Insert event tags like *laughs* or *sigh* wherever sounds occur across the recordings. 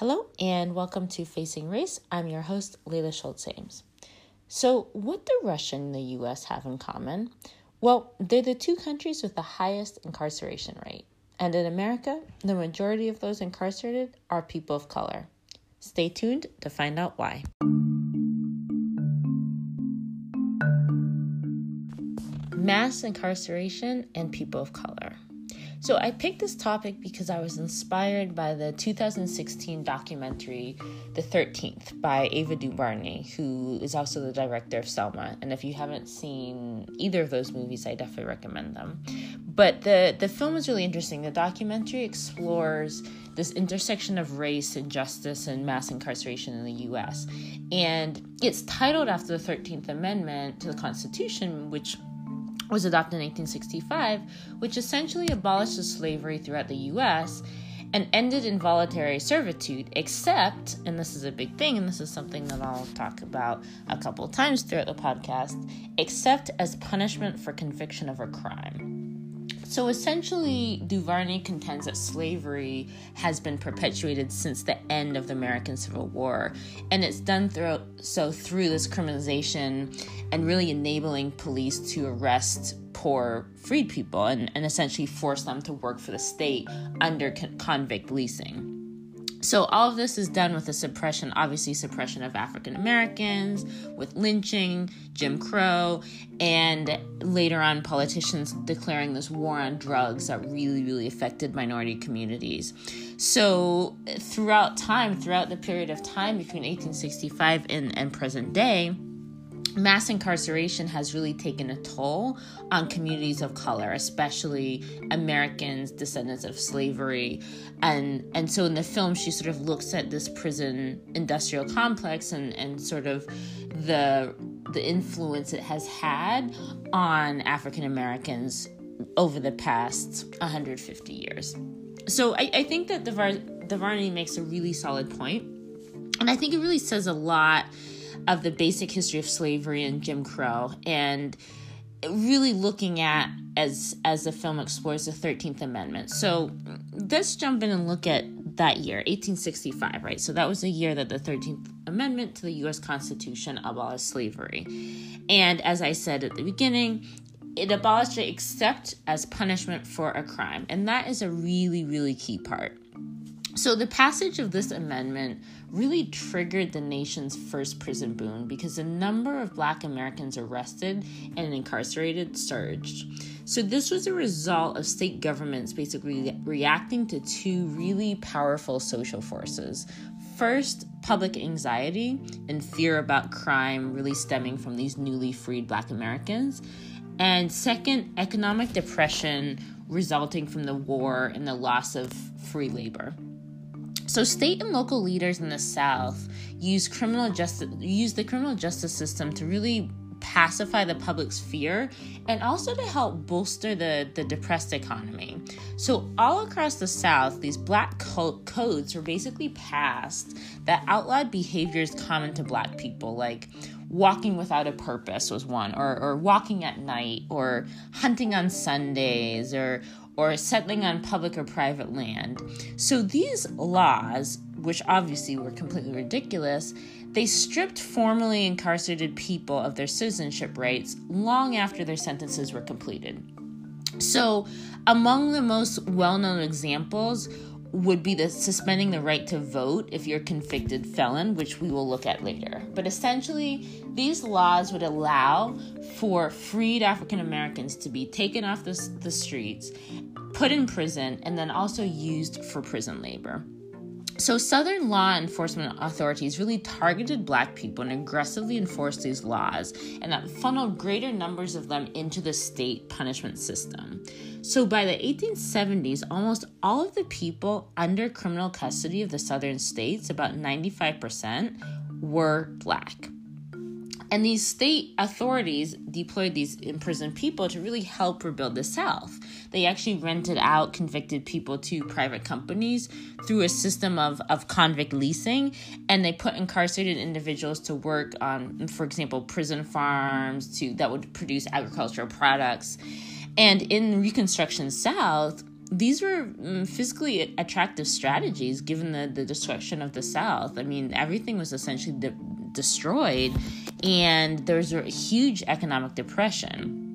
Hello, and welcome to Facing Race. I'm your host, Leila Schultz Ames. So, what do Russia and the US have in common? Well, they're the two countries with the highest incarceration rate. And in America, the majority of those incarcerated are people of color. Stay tuned to find out why. Mass incarceration and people of color. So I picked this topic because I was inspired by the 2016 documentary The 13th by Ava DuVernay, who is also the director of Selma. And if you haven't seen either of those movies, I definitely recommend them. But the, the film is really interesting. The documentary explores this intersection of race and justice and mass incarceration in the US. And it's titled after the 13th Amendment to the Constitution, which was adopted in 1865, which essentially abolished slavery throughout the US and ended involuntary servitude, except, and this is a big thing, and this is something that I'll talk about a couple times throughout the podcast, except as punishment for conviction of a crime. So essentially, DuVernay contends that slavery has been perpetuated since the end of the American Civil War, and it's done through so through this criminalization and really enabling police to arrest poor freed people and, and essentially force them to work for the state under convict leasing. So, all of this is done with the suppression, obviously, suppression of African Americans, with lynching, Jim Crow, and later on, politicians declaring this war on drugs that really, really affected minority communities. So, throughout time, throughout the period of time between 1865 and, and present day, mass incarceration has really taken a toll on communities of color especially americans descendants of slavery. And and so in the film she sort of looks at this prison industrial complex and and sort of the the influence it has had on african americans over the past 150 years. So i, I think that DuVernay makes a really solid point and i think it really says a lot of the basic history of slavery and Jim Crow and really looking at as as the film explores the 13th amendment. So let's jump in and look at that year 1865 right? So that was the year that the 13th amendment to the us constitution abolished slavery. And as i said at the beginning it abolished it except as punishment for a crime. And that is a really really key part so the passage of this amendment really triggered the nation's first prison boom because the number of black Americans arrested and incarcerated surged. So, this was a result of state governments basically reacting to two really powerful social forces. First, public anxiety and fear about crime really stemming from these newly freed black Americans. And second, economic depression resulting from the war and the loss of free labor. So state and local leaders in the South use criminal justice use the criminal justice system to really pacify the public's fear and also to help bolster the, the depressed economy. So, all across the South, these black co- codes were basically passed that outlawed behaviors common to black people, like walking without a purpose was one, or, or walking at night, or hunting on Sundays, or or settling on public or private land. So these laws, which obviously were completely ridiculous, they stripped formerly incarcerated people of their citizenship rights long after their sentences were completed. So, among the most well known examples would be the suspending the right to vote if you're a convicted felon, which we will look at later. But essentially, these laws would allow for freed African Americans to be taken off the, the streets, put in prison, and then also used for prison labor. So, Southern law enforcement authorities really targeted black people and aggressively enforced these laws, and that funneled greater numbers of them into the state punishment system. So, by the 1870s, almost all of the people under criminal custody of the southern states, about 95%, were black. And these state authorities deployed these imprisoned people to really help rebuild the South. They actually rented out convicted people to private companies through a system of, of convict leasing, and they put incarcerated individuals to work on, for example, prison farms to that would produce agricultural products. And in Reconstruction South, these were mm, physically attractive strategies given the, the destruction of the South. I mean, everything was essentially de- destroyed, and there was a huge economic depression.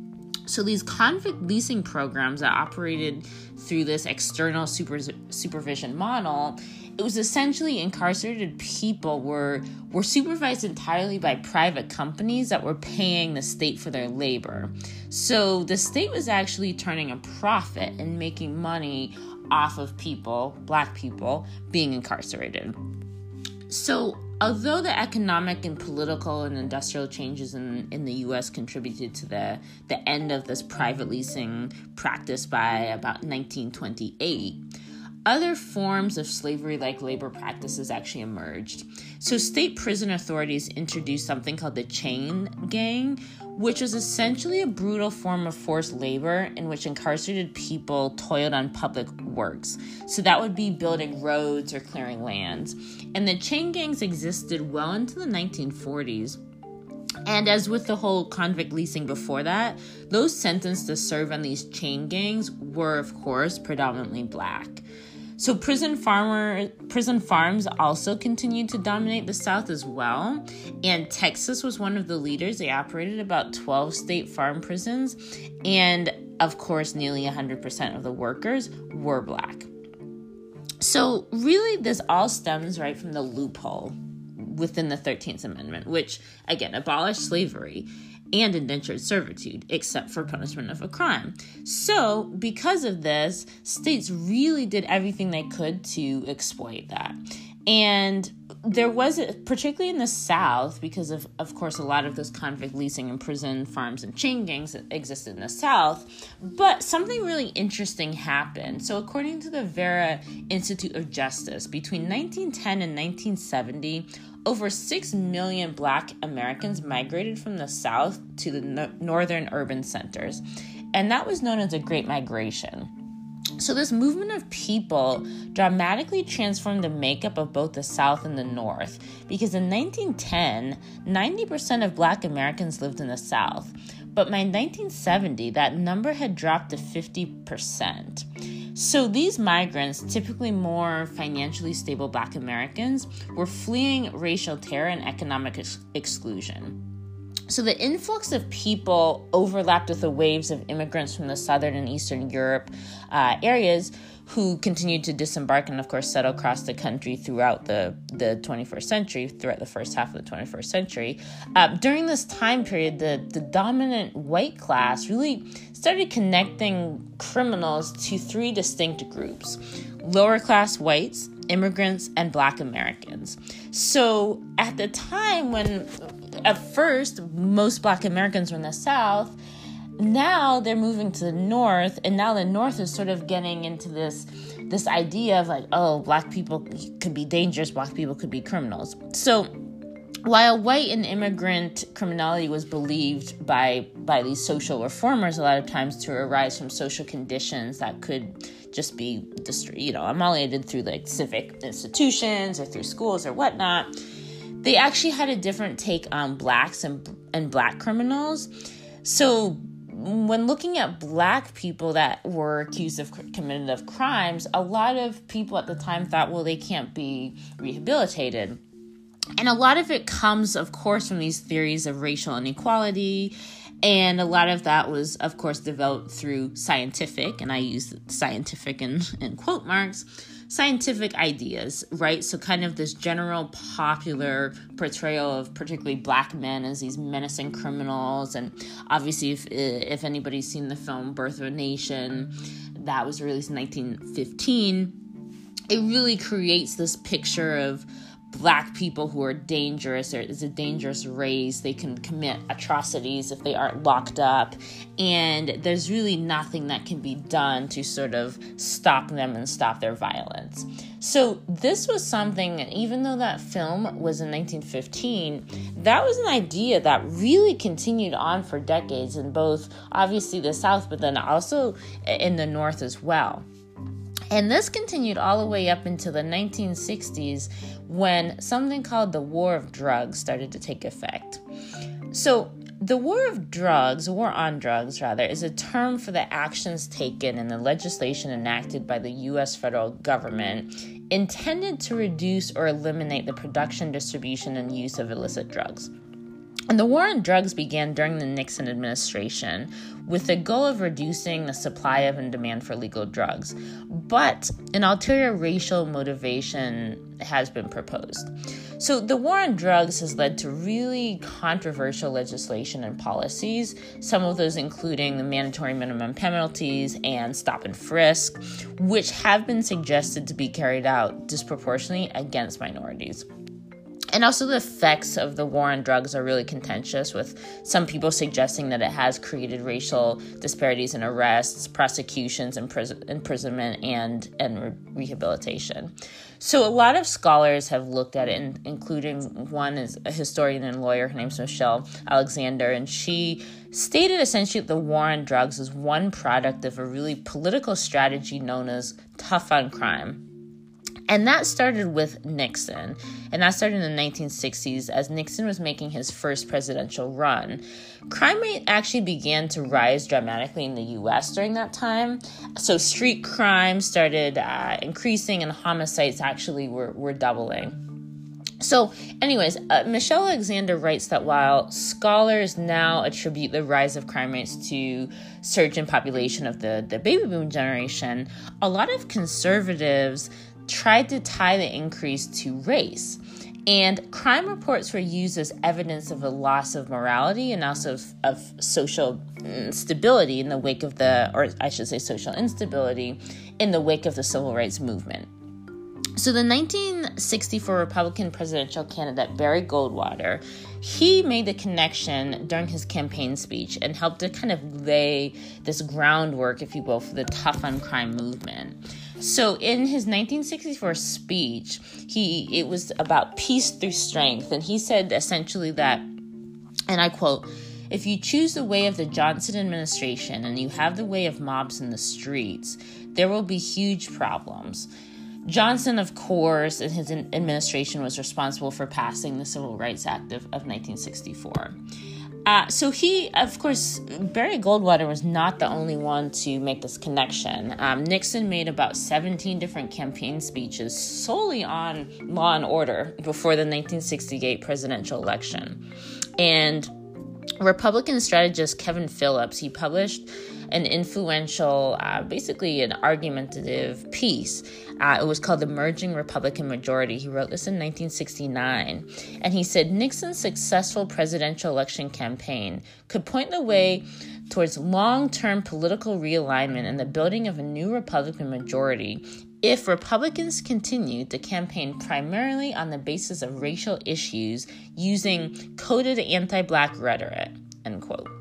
So these convict leasing programs that operated through this external super, supervision model, it was essentially incarcerated people were were supervised entirely by private companies that were paying the state for their labor. So the state was actually turning a profit and making money off of people, black people, being incarcerated. So although the economic and political and industrial changes in, in the US contributed to the, the end of this private leasing practice by about 1928, other forms of slavery like labor practices actually emerged. So, state prison authorities introduced something called the chain gang, which was essentially a brutal form of forced labor in which incarcerated people toiled on public works. So, that would be building roads or clearing lands. And the chain gangs existed well into the 1940s. And as with the whole convict leasing before that, those sentenced to serve on these chain gangs were, of course, predominantly black. So prison farmer prison farms also continued to dominate the South as well, and Texas was one of the leaders. They operated about 12 state farm prisons, and of course, nearly 100% of the workers were black. So really, this all stems right from the loophole within the 13th Amendment, which again abolished slavery and indentured servitude, except for punishment of a crime. So, because of this, states really did everything they could to exploit that. And there was, particularly in the South, because of, of course, a lot of this convict leasing and prison farms and chain gangs existed in the South. But something really interesting happened. So, according to the Vera Institute of Justice, between 1910 and 1970, over 6 million black Americans migrated from the South to the no- northern urban centers, and that was known as the Great Migration. So, this movement of people dramatically transformed the makeup of both the South and the North because in 1910, 90% of black Americans lived in the South, but by 1970, that number had dropped to 50%. So these migrants, typically more financially stable black Americans, were fleeing racial terror and economic ex- exclusion. So the influx of people overlapped with the waves of immigrants from the southern and eastern Europe uh, areas who continued to disembark and, of course, settle across the country throughout the, the 21st century, throughout the first half of the 21st century. Uh, during this time period, the, the dominant white class really started connecting criminals to three distinct groups lower class whites, immigrants, and black Americans. So at the time when, at first, most black Americans were in the South, now they're moving to the north and now the north is sort of getting into this this idea of like oh black people could be dangerous black people could be criminals so while white and immigrant criminality was believed by by these social reformers a lot of times to arise from social conditions that could just be you know emulated through like civic institutions or through schools or whatnot they actually had a different take on blacks and and black criminals so when looking at black people that were accused of committed of crimes, a lot of people at the time thought, well, they can't be rehabilitated. And a lot of it comes, of course, from these theories of racial inequality. And a lot of that was, of course, developed through scientific, and I use scientific in, in quote marks, scientific ideas, right? So, kind of this general popular portrayal of particularly black men as these menacing criminals. And obviously, if, if anybody's seen the film Birth of a Nation, that was released in 1915, it really creates this picture of black people who are dangerous or is a dangerous race they can commit atrocities if they aren't locked up. And there's really nothing that can be done to sort of stop them and stop their violence. So this was something even though that film was in 1915 that was an idea that really continued on for decades in both obviously the south but then also in the north as well. And this continued all the way up into the 1960s when something called the War of Drugs started to take effect. So, The war of drugs, war on drugs rather, is a term for the actions taken and the legislation enacted by the US federal government intended to reduce or eliminate the production, distribution, and use of illicit drugs. And the war on drugs began during the Nixon administration with the goal of reducing the supply of and demand for legal drugs. But an ulterior racial motivation has been proposed. So, the war on drugs has led to really controversial legislation and policies, some of those including the mandatory minimum penalties and stop and frisk, which have been suggested to be carried out disproportionately against minorities and also the effects of the war on drugs are really contentious with some people suggesting that it has created racial disparities in arrests prosecutions imprisonment and and re- rehabilitation. So a lot of scholars have looked at it including one is a historian and lawyer her name's michelle alexander and she stated essentially that the war on drugs is one product of a really political strategy known as tough on crime and that started with Nixon. And that started in the 1960s as Nixon was making his first presidential run. Crime rate actually began to rise dramatically in the US during that time. So street crime started uh, increasing and homicides actually were, were doubling. So, anyways, uh, Michelle Alexander writes that while scholars now attribute the rise of crime rates to surge in population of the, the baby boom generation, a lot of conservatives tried to tie the increase to race. And crime reports were used as evidence of a loss of morality and also of, of social mm, stability in the wake of the, or I should say, social instability in the wake of the civil rights movement. So, the 1964 Republican presidential candidate Barry Goldwater, he made the connection during his campaign speech and helped to kind of lay this groundwork, if you will, for the tough on crime movement. So in his 1964 speech, he it was about peace through strength and he said essentially that and I quote if you choose the way of the Johnson administration and you have the way of mobs in the streets, there will be huge problems. Johnson, of course, and his administration was responsible for passing the Civil Rights Act of, of 1964. Uh, so he, of course, Barry Goldwater was not the only one to make this connection. Um, Nixon made about 17 different campaign speeches solely on law and order before the 1968 presidential election. And Republican strategist Kevin Phillips, he published an influential, uh, basically an argumentative piece. Uh, it was called The Emerging Republican Majority. He wrote this in 1969. And he said Nixon's successful presidential election campaign could point the way towards long term political realignment and the building of a new Republican majority if Republicans continued to campaign primarily on the basis of racial issues using coded anti black rhetoric. End quote.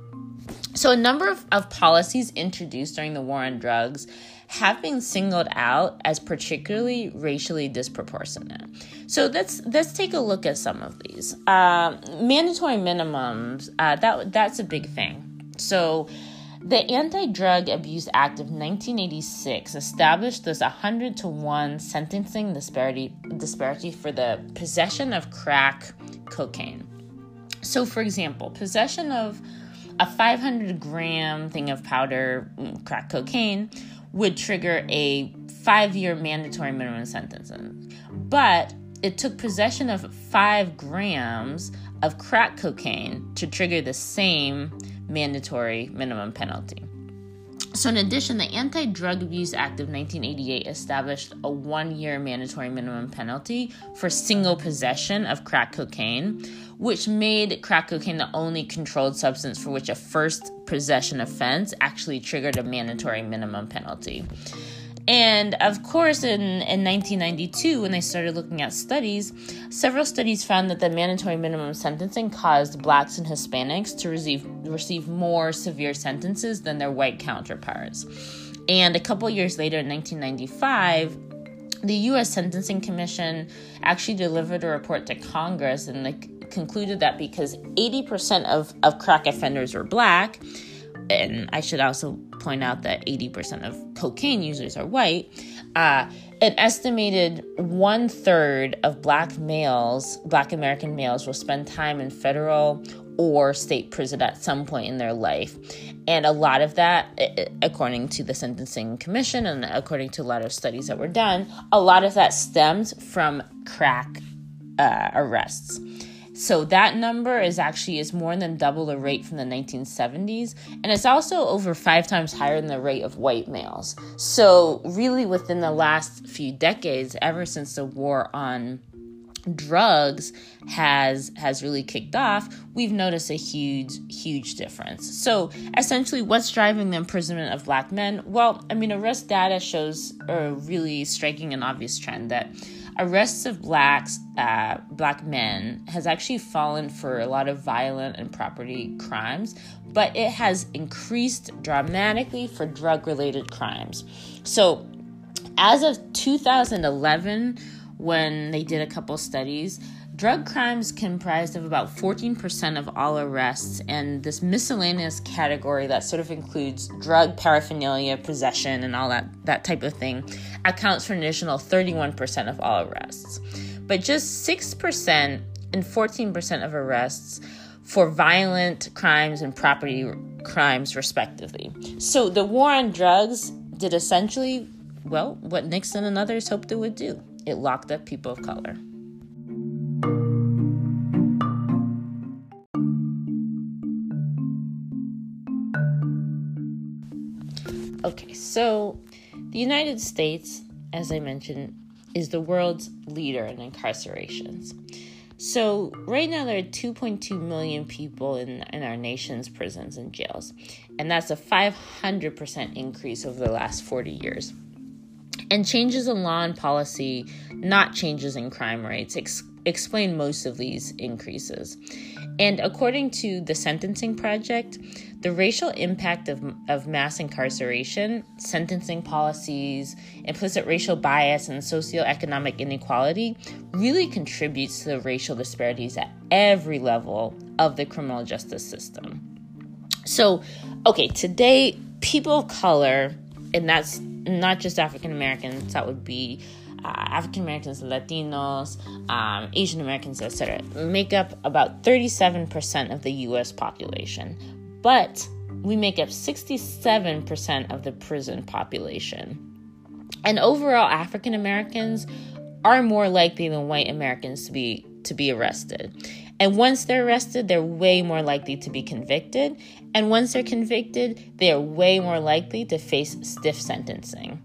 So, a number of, of policies introduced during the war on drugs have been singled out as particularly racially disproportionate. So let's let's take a look at some of these. Uh, mandatory minimums uh, that that's a big thing. So the Anti-Drug Abuse Act of 1986 established this 100 to 1 sentencing disparity disparity for the possession of crack cocaine. So for example, possession of a 500 gram thing of powder mm, crack cocaine would trigger a five year mandatory minimum sentence. But it took possession of five grams of crack cocaine to trigger the same mandatory minimum penalty. So, in addition, the Anti Drug Abuse Act of 1988 established a one year mandatory minimum penalty for single possession of crack cocaine, which made crack cocaine the only controlled substance for which a first possession offense actually triggered a mandatory minimum penalty. And of course, in, in 1992, when they started looking at studies, several studies found that the mandatory minimum sentencing caused blacks and Hispanics to receive, receive more severe sentences than their white counterparts. And a couple years later, in 1995, the U.S. Sentencing Commission actually delivered a report to Congress and they concluded that because 80% of, of crack offenders were black, and I should also point out that 80% of cocaine users are white, uh, an estimated one third of black males, black American males, will spend time in federal or state prison at some point in their life. And a lot of that, according to the Sentencing Commission and according to a lot of studies that were done, a lot of that stems from crack uh, arrests. So that number is actually is more than double the rate from the 1970s, and it's also over five times higher than the rate of white males. So really, within the last few decades, ever since the war on drugs has has really kicked off we've noticed a huge huge difference so essentially what's driving the imprisonment of black men well i mean arrest data shows a really striking and obvious trend that arrests of blacks uh, black men has actually fallen for a lot of violent and property crimes but it has increased dramatically for drug related crimes. So as of 2011 when they did a couple studies drug crimes comprised of about 14% of all arrests and this miscellaneous category that sort of includes drug paraphernalia possession and all that that type of thing accounts for an additional 31% of all arrests. But just 6% and 14% of arrests for violent crimes and property crimes respectively. So the war on drugs did essentially well what nixon and others hoped it would do. It locked up people of color. Okay, so the United States, as I mentioned, is the world's leader in incarcerations. So, right now, there are 2.2 million people in, in our nation's prisons and jails, and that's a 500% increase over the last 40 years. And changes in law and policy, not changes in crime rates, ex- explain most of these increases. And according to the Sentencing Project, the racial impact of, of mass incarceration, sentencing policies, implicit racial bias, and socioeconomic inequality really contributes to the racial disparities at every level of the criminal justice system. So, okay, today, people of color, and that's not just African Americans, that would be uh, African Americans, Latinos, um, Asian Americans, etc., make up about 37% of the US population. But we make up 67% of the prison population. And overall, African Americans are more likely than white Americans to be to be arrested. And once they're arrested, they're way more likely to be convicted. And once they're convicted, they are way more likely to face stiff sentencing.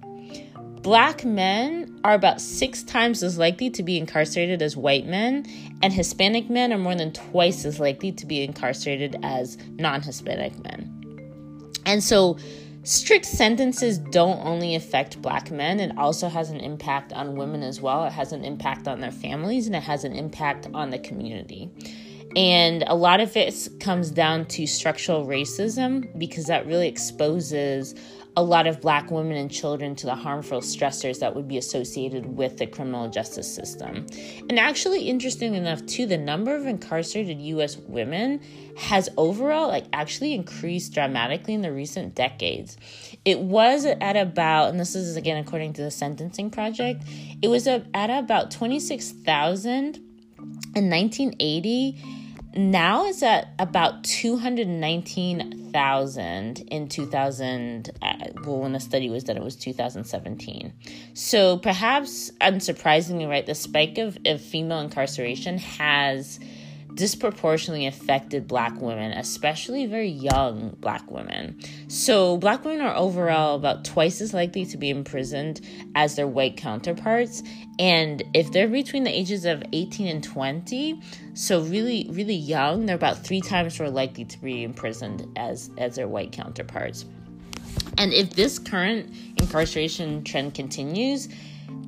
Black men are about six times as likely to be incarcerated as white men, and Hispanic men are more than twice as likely to be incarcerated as non Hispanic men. And so, strict sentences don't only affect black men, it also has an impact on women as well. It has an impact on their families and it has an impact on the community. And a lot of it comes down to structural racism because that really exposes a lot of black women and children to the harmful stressors that would be associated with the criminal justice system. And actually, interesting enough, too, the number of incarcerated US women has overall like actually increased dramatically in the recent decades. It was at about, and this is again according to the Sentencing Project, it was at about 26,000 in 1980 now it's at about 219,000 in 2000 uh, well when the study was done it was 2017 so perhaps unsurprisingly right the spike of, of female incarceration has disproportionately affected black women, especially very young black women. So, black women are overall about twice as likely to be imprisoned as their white counterparts. And if they're between the ages of 18 and 20, so really, really young, they're about three times more likely to be imprisoned as, as their white counterparts. And if this current incarceration trend continues,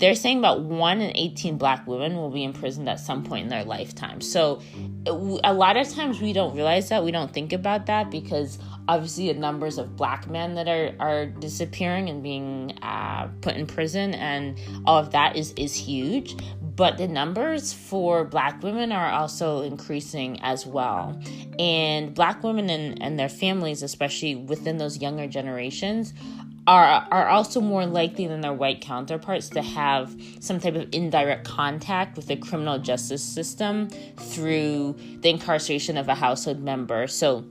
they're saying about 1 in 18 black women will be imprisoned at some point in their lifetime. So a lot of times we don't realize that, we don't think about that because obviously the numbers of black men that are, are disappearing and being uh, put in prison and all of that is, is huge. But the numbers for black women are also increasing as well. And black women and, and their families, especially within those younger generations, are are also more likely than their white counterparts to have some type of indirect contact with the criminal justice system through the incarceration of a household member. So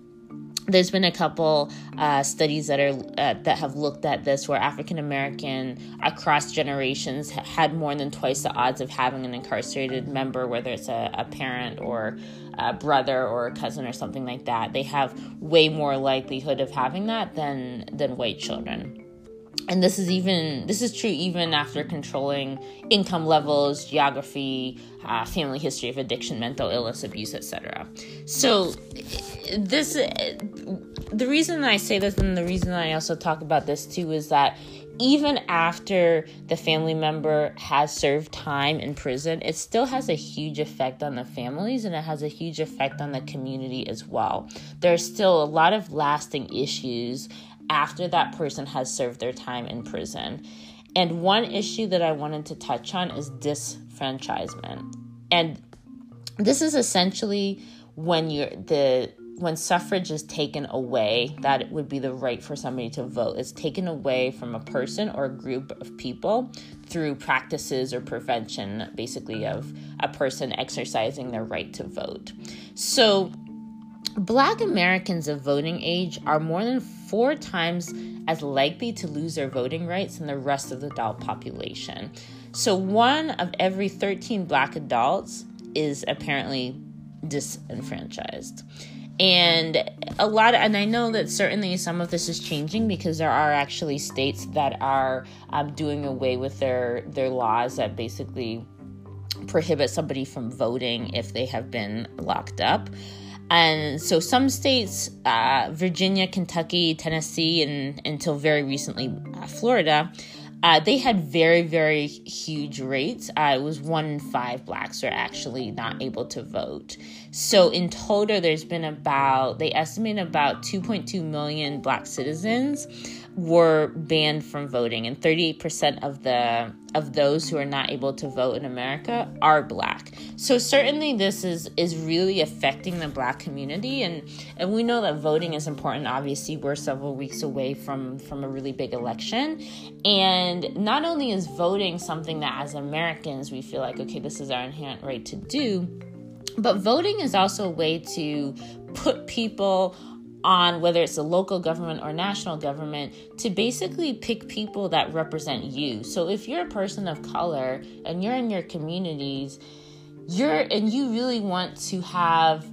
there's been a couple uh, studies that are uh, that have looked at this where African American across generations had more than twice the odds of having an incarcerated member, whether it's a, a parent or a brother or a cousin or something like that. They have way more likelihood of having that than than white children and this is even this is true even after controlling income levels geography uh, family history of addiction mental illness abuse etc so this the reason i say this and the reason i also talk about this too is that even after the family member has served time in prison, it still has a huge effect on the families and it has a huge effect on the community as well. There's still a lot of lasting issues after that person has served their time in prison. And one issue that I wanted to touch on is disfranchisement. And this is essentially when you're the when suffrage is taken away, that it would be the right for somebody to vote. is taken away from a person or a group of people through practices or prevention, basically, of a person exercising their right to vote. So Black Americans of voting age are more than four times as likely to lose their voting rights than the rest of the adult population. So, one of every 13 black adults is apparently disenfranchised. And a lot, of, and I know that certainly some of this is changing because there are actually states that are um, doing away with their their laws that basically prohibit somebody from voting if they have been locked up. And so some states, uh, Virginia, Kentucky, Tennessee, and until very recently, uh, Florida, uh, they had very, very huge rates. Uh, it was one in five blacks are actually not able to vote. So in total, there's been about, they estimate about 2.2 million black citizens were banned from voting and 38% of the of those who are not able to vote in America are black. So certainly this is is really affecting the black community and and we know that voting is important. Obviously, we're several weeks away from from a really big election and not only is voting something that as Americans we feel like okay, this is our inherent right to do, but voting is also a way to put people on whether it's a local government or national government to basically pick people that represent you. So if you're a person of color and you're in your communities, you're and you really want to have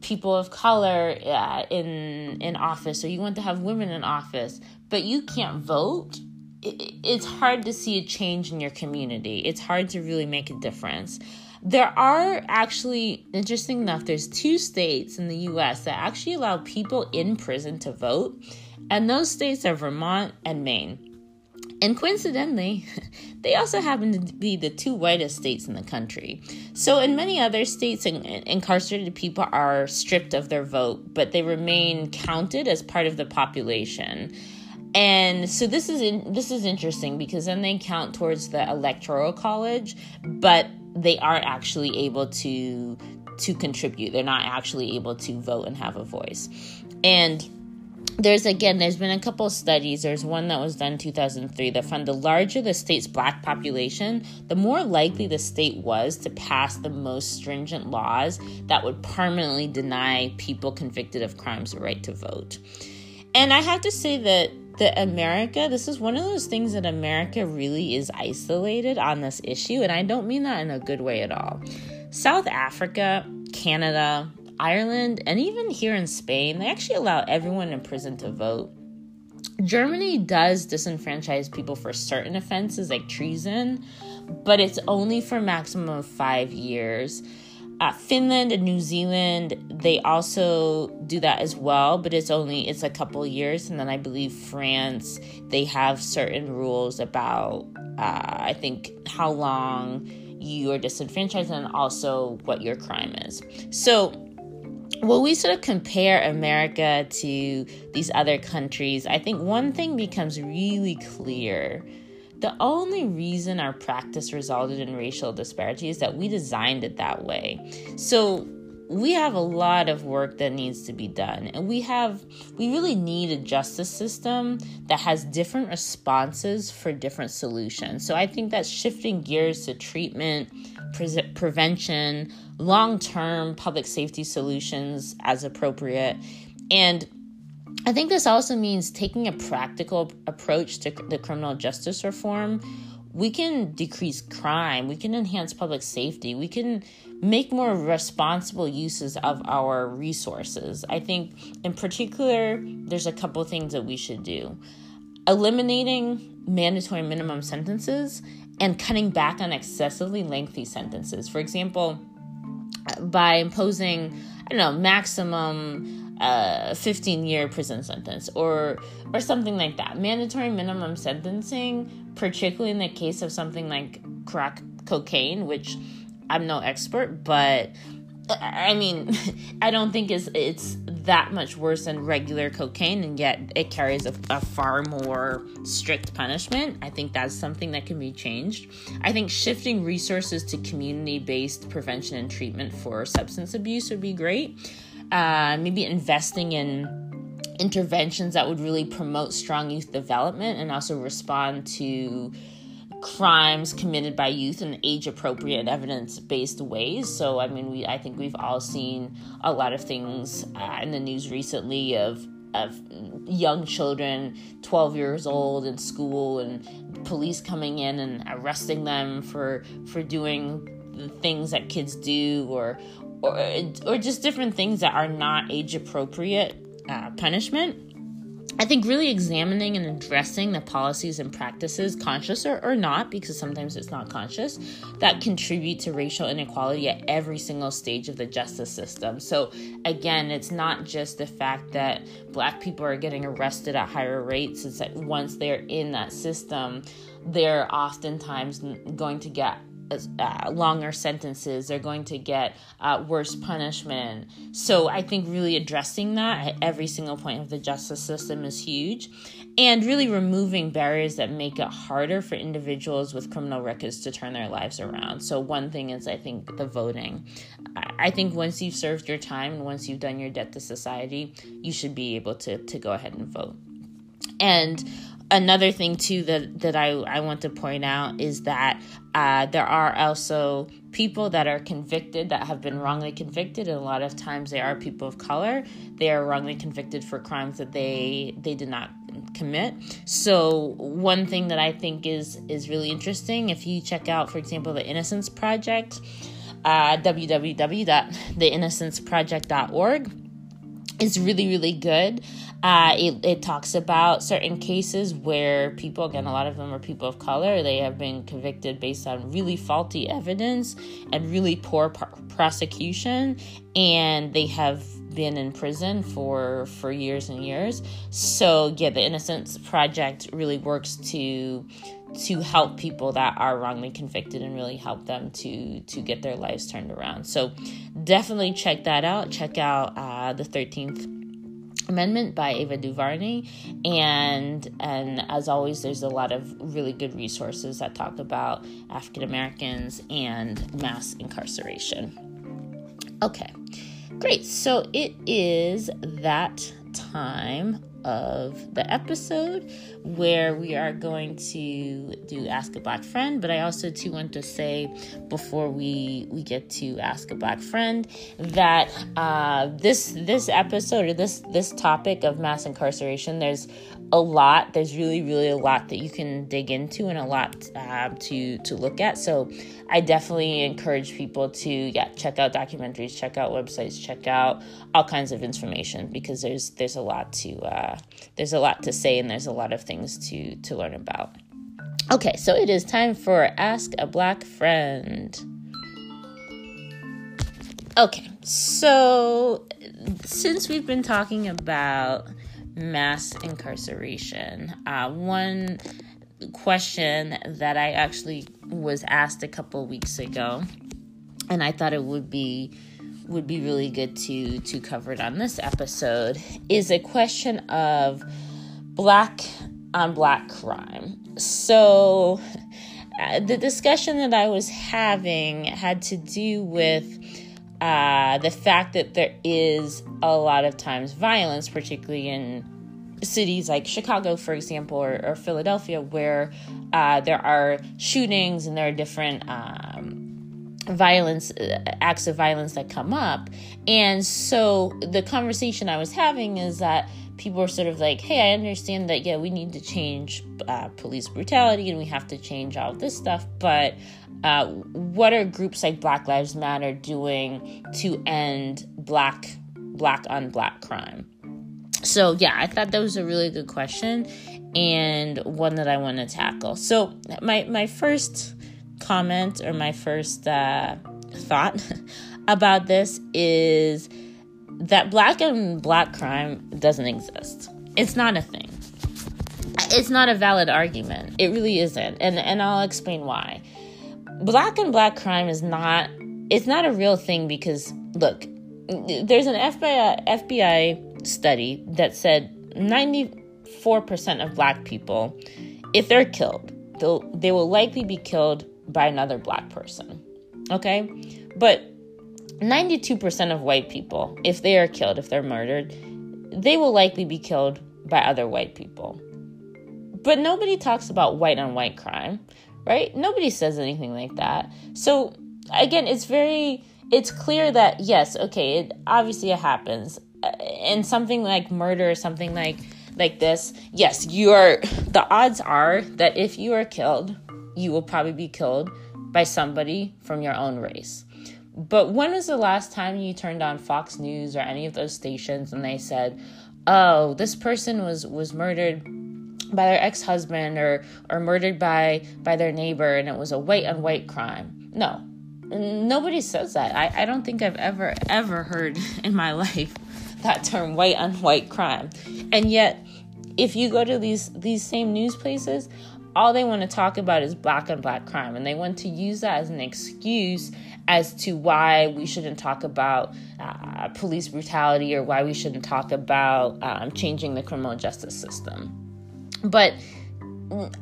people of color uh, in in office or you want to have women in office, but you can't vote, it's hard to see a change in your community. It's hard to really make a difference. There are actually, interesting enough, there's two states in the US that actually allow people in prison to vote, and those states are Vermont and Maine. And coincidentally, *laughs* they also happen to be the two whitest states in the country. So, in many other states, incarcerated people are stripped of their vote, but they remain counted as part of the population. And so this is in, this is interesting because then they count towards the electoral college, but they aren't actually able to to contribute. They're not actually able to vote and have a voice. And there's again there's been a couple studies there's one that was done in 2003 that found the larger the state's black population the more likely the state was to pass the most stringent laws that would permanently deny people convicted of crimes the right to vote and i have to say that that America, this is one of those things that America really is isolated on this issue, and I don't mean that in a good way at all. South Africa, Canada, Ireland, and even here in Spain, they actually allow everyone in prison to vote. Germany does disenfranchise people for certain offenses like treason, but it's only for maximum of five years. Uh, Finland and New Zealand, they also do that as well, but it's only it's a couple years, and then I believe France, they have certain rules about uh, I think how long you are disenfranchised and also what your crime is. So when we sort of compare America to these other countries, I think one thing becomes really clear the only reason our practice resulted in racial disparity is that we designed it that way. So, we have a lot of work that needs to be done and we have we really need a justice system that has different responses for different solutions so i think that shifting gears to treatment pre- prevention long-term public safety solutions as appropriate and i think this also means taking a practical approach to the criminal justice reform we can decrease crime, we can enhance public safety, we can make more responsible uses of our resources. I think, in particular, there's a couple things that we should do eliminating mandatory minimum sentences and cutting back on excessively lengthy sentences. For example, uh, by imposing, I don't know, maximum a 15 year prison sentence or or something like that. Mandatory minimum sentencing, particularly in the case of something like crack cocaine, which I'm no expert, but I mean, *laughs* I don't think it's it's that much worse than regular cocaine, and yet it carries a, a, far more strict punishment. I think that's something that can be changed. I think shifting resources to community based prevention and treatment for substance abuse would be great uh, maybe investing in interventions that would really promote strong youth development and also respond to crimes committed by youth in age appropriate evidence based ways. So i mean we i think we've all seen a lot of things uh, in the news recently of of young children 12 years old in school and police coming in and arresting them for for doing the things that kids do or or or just different things that are not age appropriate uh, punishment. I think really examining and addressing the policies and practices, conscious or, or not, because sometimes it's not conscious, that contribute to racial inequality at every single stage of the justice system. So, again, it's not just the fact that black people are getting arrested at higher rates, it's that once they're in that system, they're oftentimes going to get uh, longer sentences. They're going to get uh, worse punishment. So I think really addressing that at every single point of the justice system is huge. And really removing barriers that make it harder for individuals with criminal records to turn their lives around. So, one thing is, I think, the voting. I think once you've served your time and once you've done your debt to society, you should be able to, to go ahead and vote. And another thing too that that I, I want to point out is that uh, there are also people that are convicted that have been wrongly convicted and a lot of times they are people of color. They are wrongly convicted for crimes that they they did not commit. So one thing that i think is is really interesting if you check out for example the innocence project uh, www.theinnocenceproject.org is really really good. Uh, it, it talks about certain cases where people again a lot of them are people of color. They have been convicted based on really faulty evidence and really poor par- prosecution and they have been in prison for for years and years. So yeah the innocence project really works to to help people that are wrongly convicted and really help them to to get their lives turned around. So definitely check that out. Check out uh, the 13th amendment by ava duvernay. And and as always there's a lot of really good resources that talk about african americans and mass incarceration. Okay great so it is that time of the episode where we are going to do ask a black friend but i also too want to say before we we get to ask a black friend that uh, this this episode or this this topic of mass incarceration there's a lot. There's really, really a lot that you can dig into and a lot um, to to look at. So I definitely encourage people to yeah check out documentaries, check out websites, check out all kinds of information because there's there's a lot to uh, there's a lot to say and there's a lot of things to to learn about. Okay, so it is time for Ask a Black Friend. Okay, so since we've been talking about mass incarceration. Uh, one question that I actually was asked a couple weeks ago, and I thought it would be would be really good to to cover it on this episode is a question of black on black crime. So uh, the discussion that I was having had to do with uh, the fact that there is a lot of times violence, particularly in cities like Chicago, for example, or, or Philadelphia, where uh, there are shootings and there are different um, violence uh, acts of violence that come up. And so the conversation I was having is that people are sort of like, "Hey, I understand that. Yeah, we need to change uh, police brutality and we have to change all this stuff, but." Uh, what are groups like Black Lives Matter doing to end black black on black crime? So, yeah, I thought that was a really good question and one that I want to tackle. So, my, my first comment or my first uh, thought *laughs* about this is that black and black crime doesn't exist. It's not a thing. It's not a valid argument. It really isn't. And and I'll explain why. Black and black crime is not it's not a real thing because look, there's an FBI FBI study that said 94% of black people, if they're killed, they'll, they will likely be killed by another black person. Okay? But 92% of white people, if they are killed, if they're murdered, they will likely be killed by other white people. But nobody talks about white on white crime, right? Nobody says anything like that. So again, it's very it's clear that yes, okay, it obviously it happens uh, and something like murder, or something like like this, yes, you are the odds are that if you are killed, you will probably be killed by somebody from your own race. But when was the last time you turned on Fox News or any of those stations and they said, "Oh, this person was was murdered by their ex-husband or or murdered by by their neighbor and it was a white on white crime." No. Nobody says that. I, I don't think I've ever ever heard *laughs* in my life that term white on white crime. And yet, if you go to these these same news places, all they want to talk about is black and black crime and they want to use that as an excuse as to why we shouldn't talk about uh, police brutality or why we shouldn't talk about um, changing the criminal justice system. But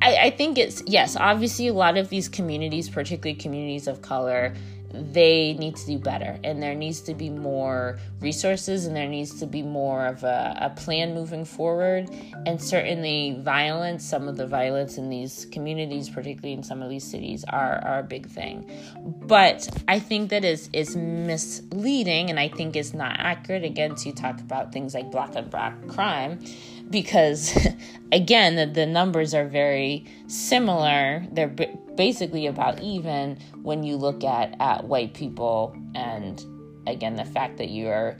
I, I think it's yes obviously a lot of these communities particularly communities of color they need to do better and there needs to be more resources and there needs to be more of a, a, plan moving forward. And certainly violence some of the violence in these communities particularly in some of these cities are, are a big thing. But i think that is is misleading and i think it's not accurate. Again to talk about things like black on black crime because *laughs* again the, the numbers are very similar. They're b- basically about even when you look at at white people and again the fact that you are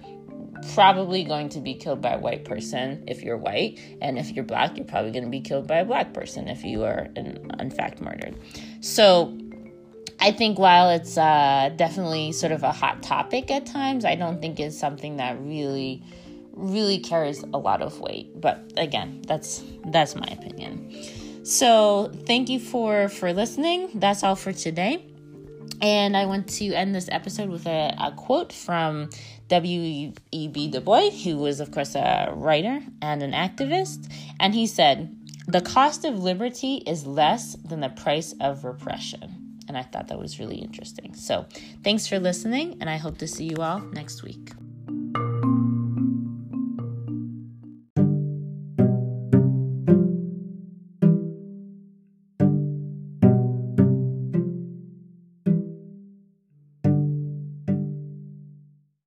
probably going to be killed by a white person if you're white and if you're black you're probably going to be killed by a black person if you are in, in fact murdered. So I think while it's uh, definitely sort of a hot topic at times, I don't think it's something that really really carries a lot of weight. But again, that's that's my opinion. So thank you for for listening. That's all for today. And I want to end this episode with a, a quote from W.E.B. Du Bois, who was, of course, a writer and an activist. And he said, The cost of liberty is less than the price of repression. And I thought that was really interesting. So thanks for listening, and I hope to see you all next week.